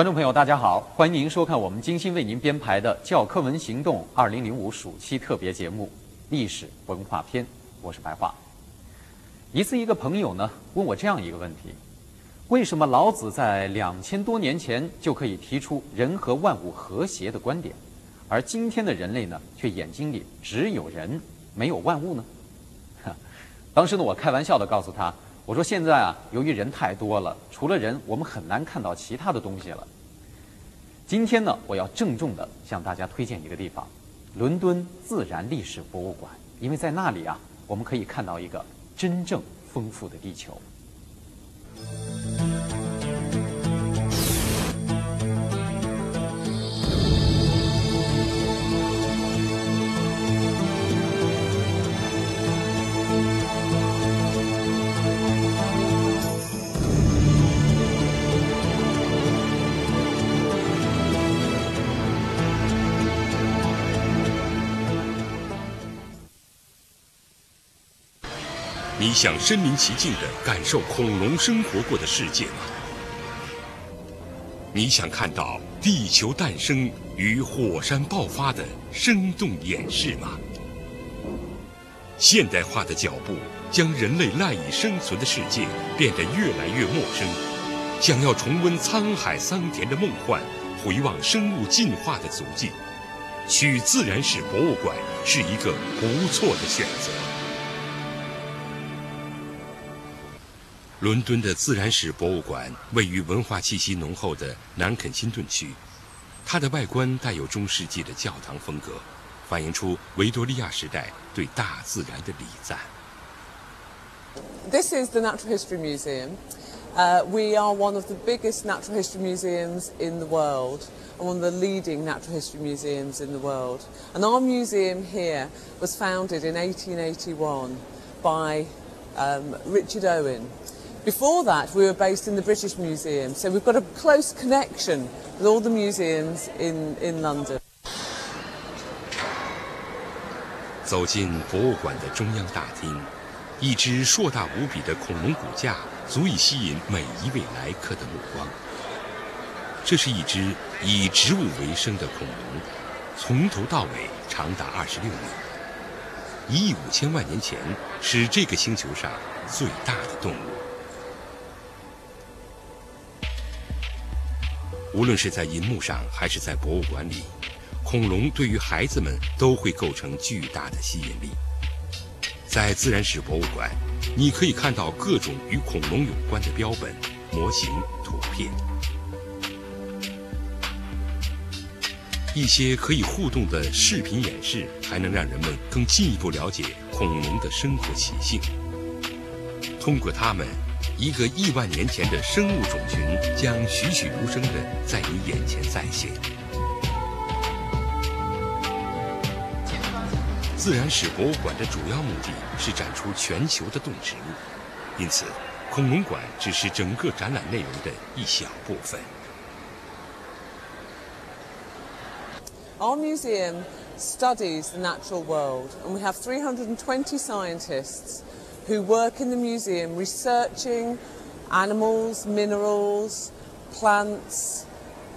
观众朋友，大家好，欢迎您收看我们精心为您编排的《教科文行动》二零零五暑期特别节目《历史文化篇》，我是白桦。一次，一个朋友呢问我这样一个问题：为什么老子在两千多年前就可以提出人和万物和谐的观点，而今天的人类呢却眼睛里只有人，没有万物呢？当时呢，我开玩笑的告诉他。我说现在啊，由于人太多了，除了人，我们很难看到其他的东西了。今天呢，我要郑重的向大家推荐一个地方——伦敦自然历史博物馆，因为在那里啊，我们可以看到一个真正丰富的地球。你想身临其境的感受恐龙生活过的世界吗？你想看到地球诞生与火山爆发的生动演示吗？现代化的脚步将人类赖以生存的世界变得越来越陌生。想要重温沧海桑田的梦幻，回望生物进化的足迹，去自然史博物馆是一个不错的选择。伦敦的自然史博物馆位于文化气息浓厚的南肯辛顿区，它的外观带有中世纪的教堂风格，反映出维多利亚时代对大自然的礼赞。This is the Natural History Museum. Uh, we are one of the biggest natural history museums in the world and one of the leading natural history museums in the world. And our museum here was founded in 1881 by um, Richard Owen. Before that, we were based in the British Museum, so we've got a close connection with all the museums in, in London. 走进博物馆的中央大厅，一只硕大无比的恐龙骨架足以吸引每一位来客的目光。这是一只以植物为生的恐龙，从头到尾长达二十六米。一亿五千万年前是这个星球上最大的动物。无论是在银幕上，还是在博物馆里，恐龙对于孩子们都会构成巨大的吸引力。在自然史博物馆，你可以看到各种与恐龙有关的标本、模型、图片，一些可以互动的视频演示，还能让人们更进一步了解恐龙的生活习性。通过它们。一个亿万年前的生物种群将栩栩如生的在你眼前再现。自然史博物馆的主要目的是展出全球的动植物，因此，恐龙馆只是整个展览内容的一小部分。Our museum studies the natural world, and we have 320 scientists. Who work in the museum researching animals, minerals, plants,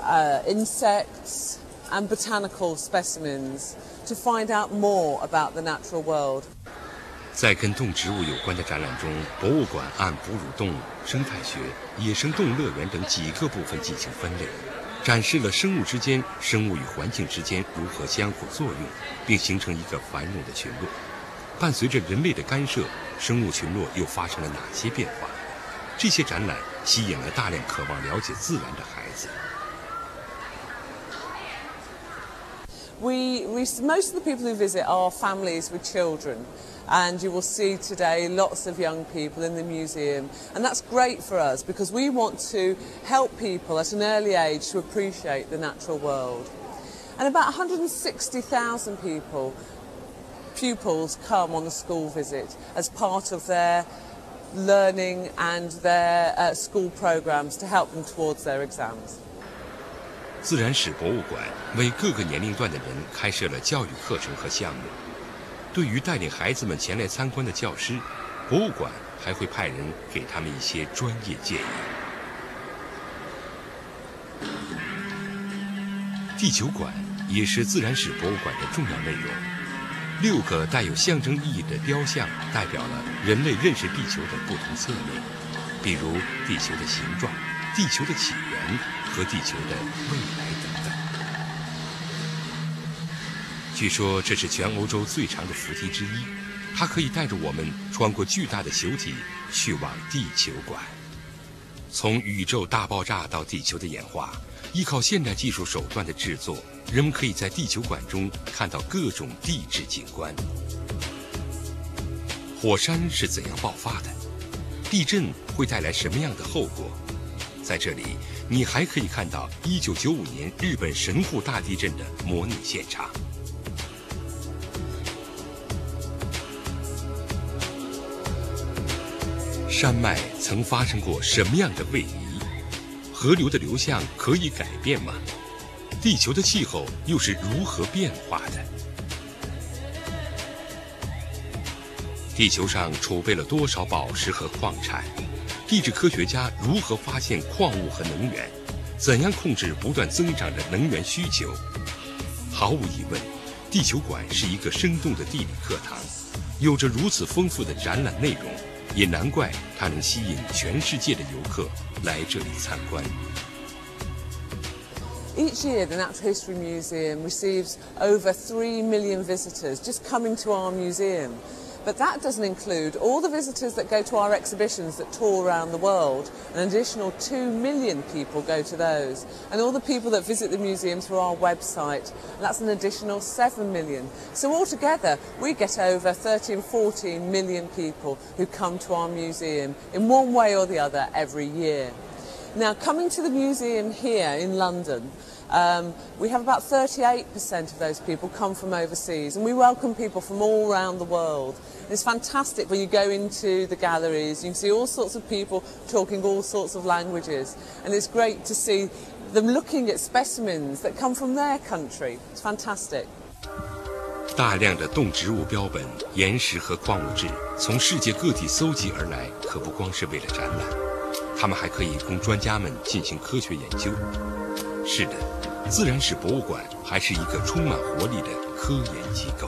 uh, insects, and botanical specimens to find out more about the natural world. 在跟动植物有关的展览中，博物馆按哺乳动物、生态学、野生动物乐园等几个部分进行分类，展示了生物之间、生物与环境之间如何相互作用，并形成一个繁荣的群落。伴随着人类的干涉，生物群落又发生了哪些变化？这些展览吸引了大量渴望了解自然的孩子。We, we, most of the people who visit are families with children, and you will see today lots of young people in the museum, and that's great for us because we want to help people at an early age to appreciate the natural world. And about 160,000 people pupils come on a school visit as part of their learning and their uh, school programs to help them towards their exams. 自然史博物馆为各个年龄段的人开设了教育课程和项目。对于带领孩子们前来参观的教师，博物馆还会派人给他们一些专业建议。地球馆也是自然史博物馆的重要内容。六个带有象征意义的雕像，代表了人类认识地球的不同侧面，比如地球的形状、地球的起源和地球的未来等等。据说这是全欧洲最长的扶梯之一，它可以带着我们穿过巨大的球体，去往地球馆。从宇宙大爆炸到地球的演化，依靠现代技术手段的制作，人们可以在地球馆中看到各种地质景观。火山是怎样爆发的？地震会带来什么样的后果？在这里，你还可以看到1995年日本神户大地震的模拟现场。山脉曾发生过什么样的位移？河流的流向可以改变吗？地球的气候又是如何变化的？地球上储备了多少宝石和矿产？地质科学家如何发现矿物和能源？怎样控制不断增长的能源需求？毫无疑问，地球馆是一个生动的地理课堂，有着如此丰富的展览内容。也难怪它能吸引全世界的游客来这里参观。Each year, the Natural History Museum receives over 3 million visitors just coming to our museum. But that doesn't include all the visitors that go to our exhibitions that tour around the world. An additional 2 million people go to those. And all the people that visit the museum through our website, that's an additional 7 million. So altogether, we get over 13, 14 million people who come to our museum in one way or the other every year. Now, coming to the museum here in London, um, we have about 38% of those people come from overseas, and we welcome people from all around the world. It's fantastic when you go into the galleries, you can see all sorts of people talking all sorts of languages, and it's great to see them looking at specimens that come from their country. It's fantastic. 大量的动植物标本、岩石和矿物质从世界各地搜集而来，可不光是为了展览， 它们还可以供专家们进行科学研究。是的，自然史博物馆还是一个充满活力的科研机构。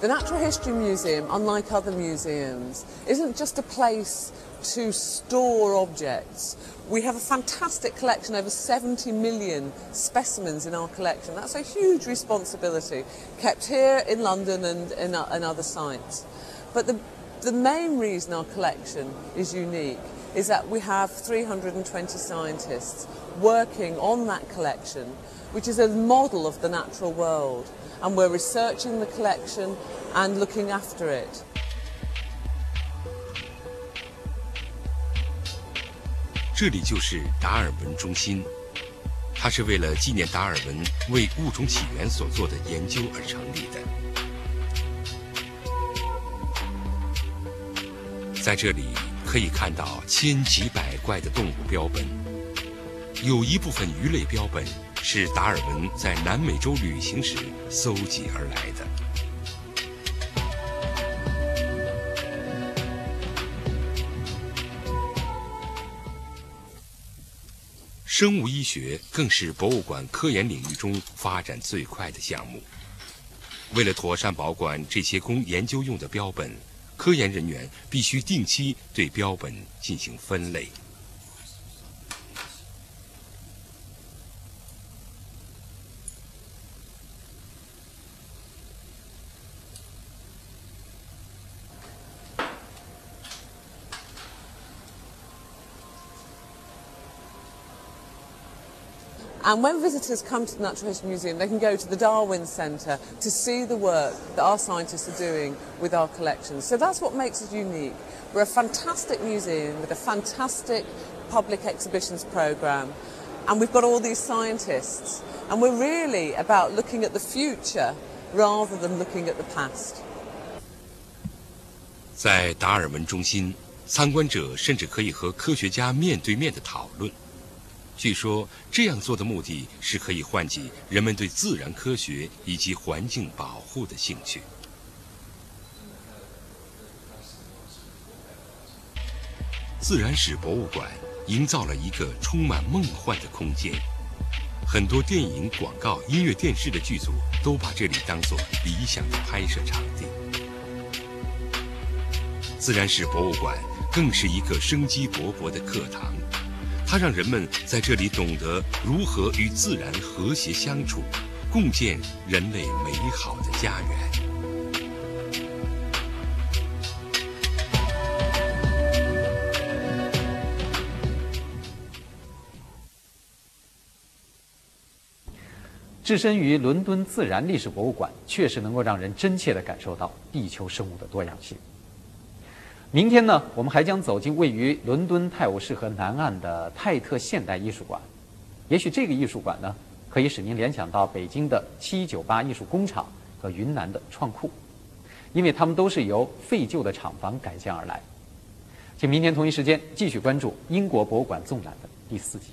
The Natural History Museum, unlike other museums, isn't just a place to store objects. We have a fantastic collection, over 70 million specimens in our collection. That's a huge responsibility, kept here in London and in, in other sites. But the, the main reason our collection is unique is that we have 320 scientists working on that collection, which is a model of the natural world and we're researching the collection and looking after it. 这里就是达尔文中心，它是为了纪念达尔文为物种起源所做的研究而成立的。在这里 可以看到千奇百怪的动物标本，有一部分鱼类标本是达尔文在南美洲旅行时搜集而来的。生物医学更是博物馆科研领域中发展最快的项目。为了妥善保管这些供研究用的标本，科研人员必须定期对标本进行分类。And when visitors come to the Natural History Museum, they can go to the Darwin Centre to see the work that our scientists are doing with our collections. So that's what makes us unique. We're a fantastic museum with a fantastic public exhibitions programme, and we've got all these scientists. And we're really about looking at the future rather than looking at the past. 在达尔文中心，参观者甚至可以和科学家面对面的讨论。 据说这样做的目的是可以唤起人们对自然科学以及环境保护的兴趣。自然史博物馆营造了一个充满梦幻的空间，很多电影、广告、音乐、电视的剧组都把这里当作理想的拍摄场地。自然史博物馆更是一个生机勃勃的课堂，它让人们在这里懂得如何与自然和谐相处，共建人类美好的家园。置身于伦敦自然历史博物馆，确实能够让人真切地感受到地球生物的多样性。明天呢，我们还将走进位于伦敦泰晤士河南岸的泰特现代艺术馆。也许这个艺术馆呢，可以使您联想到北京的七九八艺术工厂和云南的创库，因为它们都是由废旧的厂房改建而来。请明天同一时间继续关注《英国博物馆纵览》的第四集。